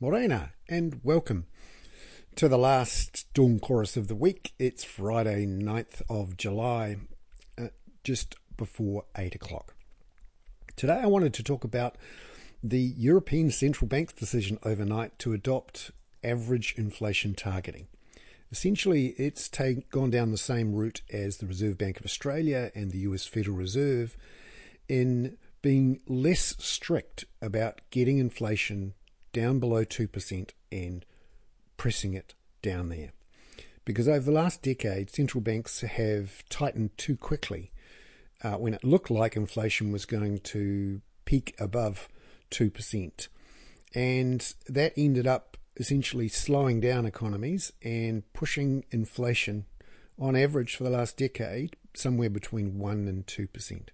Morena, and welcome to the last Dawn Chorus of the week. It's Friday, 9th of July, uh, just before 8 o'clock. Today I wanted to talk about the European Central Bank's decision overnight to adopt average inflation targeting. Essentially, it's take, gone down the same route as the Reserve Bank of Australia and the US Federal Reserve in being less strict about getting inflation down below 2% and pressing it down there. Because over the last decade, central banks have tightened too quickly uh, when it looked like inflation was going to peak above 2%. And that ended up essentially slowing down economies and pushing inflation on average for the last decade somewhere between 1 and 2%.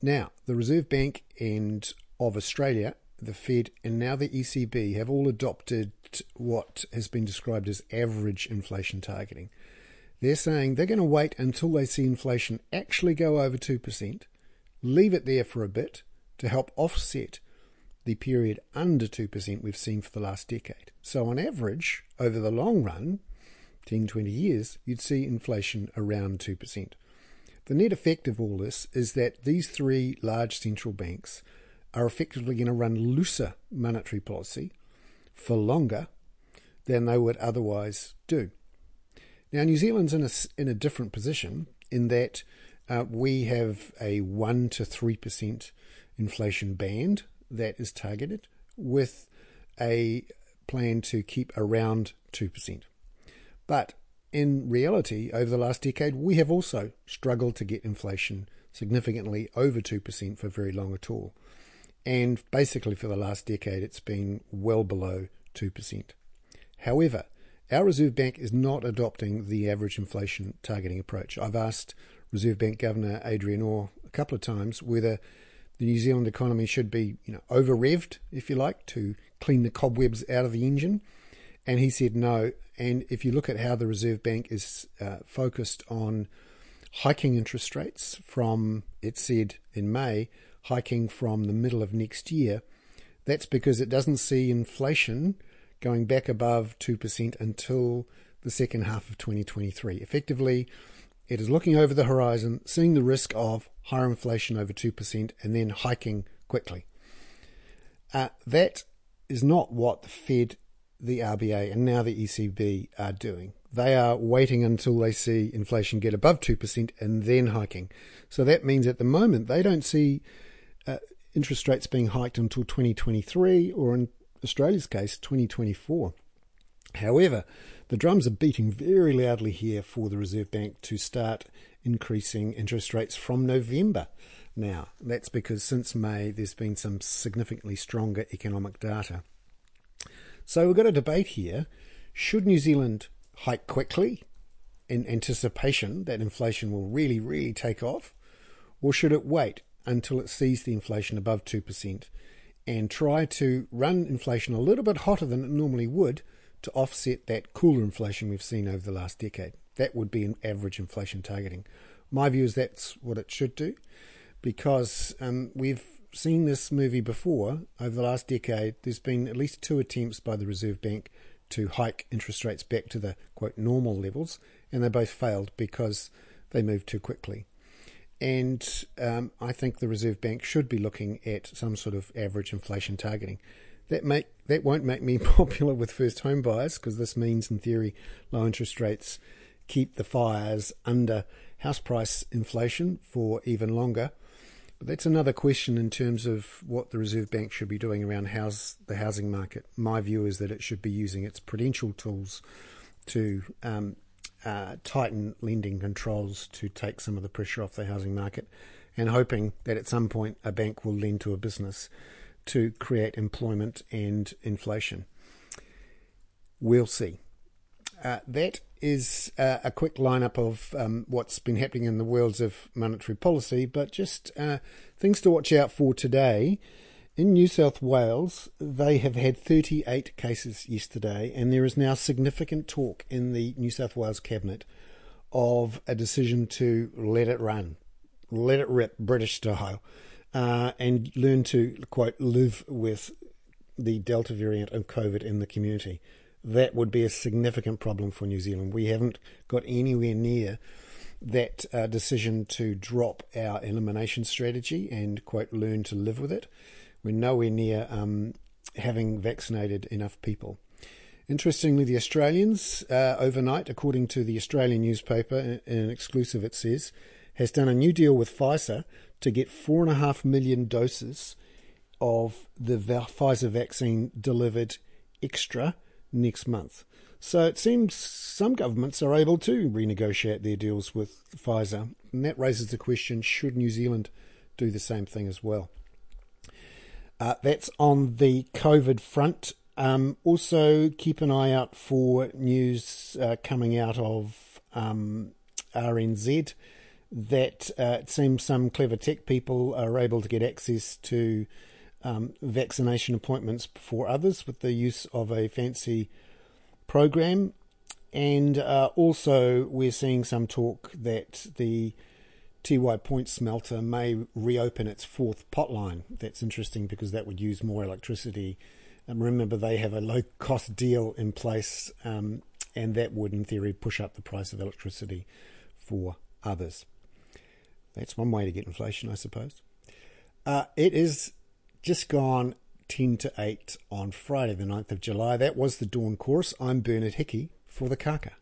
Now, the Reserve Bank and of Australia the Fed, and now the ECB have all adopted what has been described as average inflation targeting. They're saying they're going to wait until they see inflation actually go over 2%, leave it there for a bit to help offset the period under 2% we've seen for the last decade. So, on average, over the long run, 10, 20 years, you'd see inflation around 2%. The net effect of all this is that these three large central banks are effectively going to run looser monetary policy for longer than they would otherwise do. Now, New Zealand's in a, in a different position in that uh, we have a 1 to 3% inflation band that is targeted with a plan to keep around 2%. But in reality, over the last decade, we have also struggled to get inflation significantly over 2% for very long at all. And basically, for the last decade, it's been well below 2%. However, our Reserve Bank is not adopting the average inflation targeting approach. I've asked Reserve Bank Governor Adrian Orr a couple of times whether the New Zealand economy should be, you know, over revved, if you like, to clean the cobwebs out of the engine. And he said no. And if you look at how the Reserve Bank is uh, focused on hiking interest rates from, it said in May, hiking from the middle of next year, that's because it doesn't see inflation going back above 2% until the second half of 2023. Effectively, it is looking over the horizon, seeing the risk of higher inflation over 2% and then hiking quickly. Uh, that is not what the Fed, the RBA, and now the ECB are doing. They are waiting until they see inflation get above 2% and then hiking. So that means at the moment they don't see uh, interest rates being hiked until 2023, or in Australia's case, 2024. However, the drums are beating very loudly here for the Reserve Bank to start increasing interest rates from November. Now, that's because since May there's been some significantly stronger economic data. So we've got a debate here. Should New Zealand hike quickly in anticipation that inflation will really, really take off? Or should it wait until it sees the inflation above 2% and try to run inflation a little bit hotter than it normally would to offset that cooler inflation we've seen over the last decade. That would be an average inflation targeting. My view is that's what it should do because um, we've seen this movie before over the last decade. There's been at least two attempts by the Reserve Bank to hike interest rates back to the quote normal levels, and they both failed because they moved too quickly. And um, I think the Reserve Bank should be looking at some sort of average inflation targeting. That make that won't make me popular with first home buyers because this means, in theory, low interest rates keep the fires under house price inflation for even longer. But that's another question in terms of what the Reserve Bank should be doing around house, the housing market. My view is that it should be using its prudential tools to um, uh, tighten lending controls to take some of the pressure off the housing market and hoping that at some point a bank will lend to a business to create employment and inflation. We'll see. Uh, that is uh, a quick lineup of um, what's been happening in the worlds of monetary policy, but just uh, things to watch out for today. In New South Wales, they have had 38 cases yesterday, and there is now significant talk in the New South Wales Cabinet of a decision to let it run, let it rip British style, uh, and learn to, quote, live with the Delta variant of COVID in the community. That would be a significant problem for New Zealand. We haven't got anywhere near that uh, decision to drop our elimination strategy and, quote, learn to live with it. We're nowhere near um, having vaccinated enough people. Interestingly, the Australians, uh, overnight, according to the Australian newspaper, in an exclusive it says, has done a new deal with Pfizer to get four and a half million doses of the Pfizer vaccine delivered extra next month. So it seems some governments are able to renegotiate their deals with Pfizer. And that raises the question should New Zealand do the same thing as well? Uh, that's on the COVID front. Um, also, keep an eye out for news uh, coming out of um, RNZ that uh, it seems some clever tech people are able to get access to um, vaccination appointments before others with the use of a fancy program. And uh, also, we're seeing some talk that the Tiwai Point smelter may reopen its fourth potline. That's interesting because that would use more electricity. And remember, they have a low cost deal in place, um, and that would, in theory, push up the price of electricity for others. That's one way to get inflation, I suppose. Uh, it is just gone 10 to 8 on Friday, the 9th of July. That was the Dawn Chorus. I'm Bernard Hickey for the Kaka.